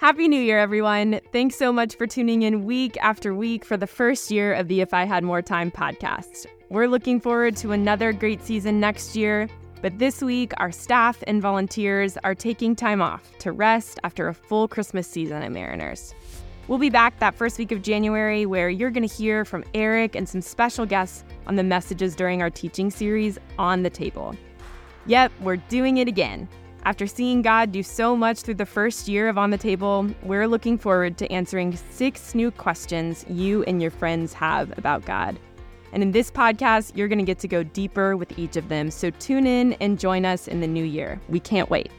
Happy New Year, everyone. Thanks so much for tuning in week after week for the first year of the If I Had More Time podcast. We're looking forward to another great season next year, but this week, our staff and volunteers are taking time off to rest after a full Christmas season at Mariners. We'll be back that first week of January where you're going to hear from Eric and some special guests on the messages during our teaching series On the Table. Yep, we're doing it again. After seeing God do so much through the first year of On the Table, we're looking forward to answering six new questions you and your friends have about God. And in this podcast, you're going to get to go deeper with each of them. So tune in and join us in the new year. We can't wait.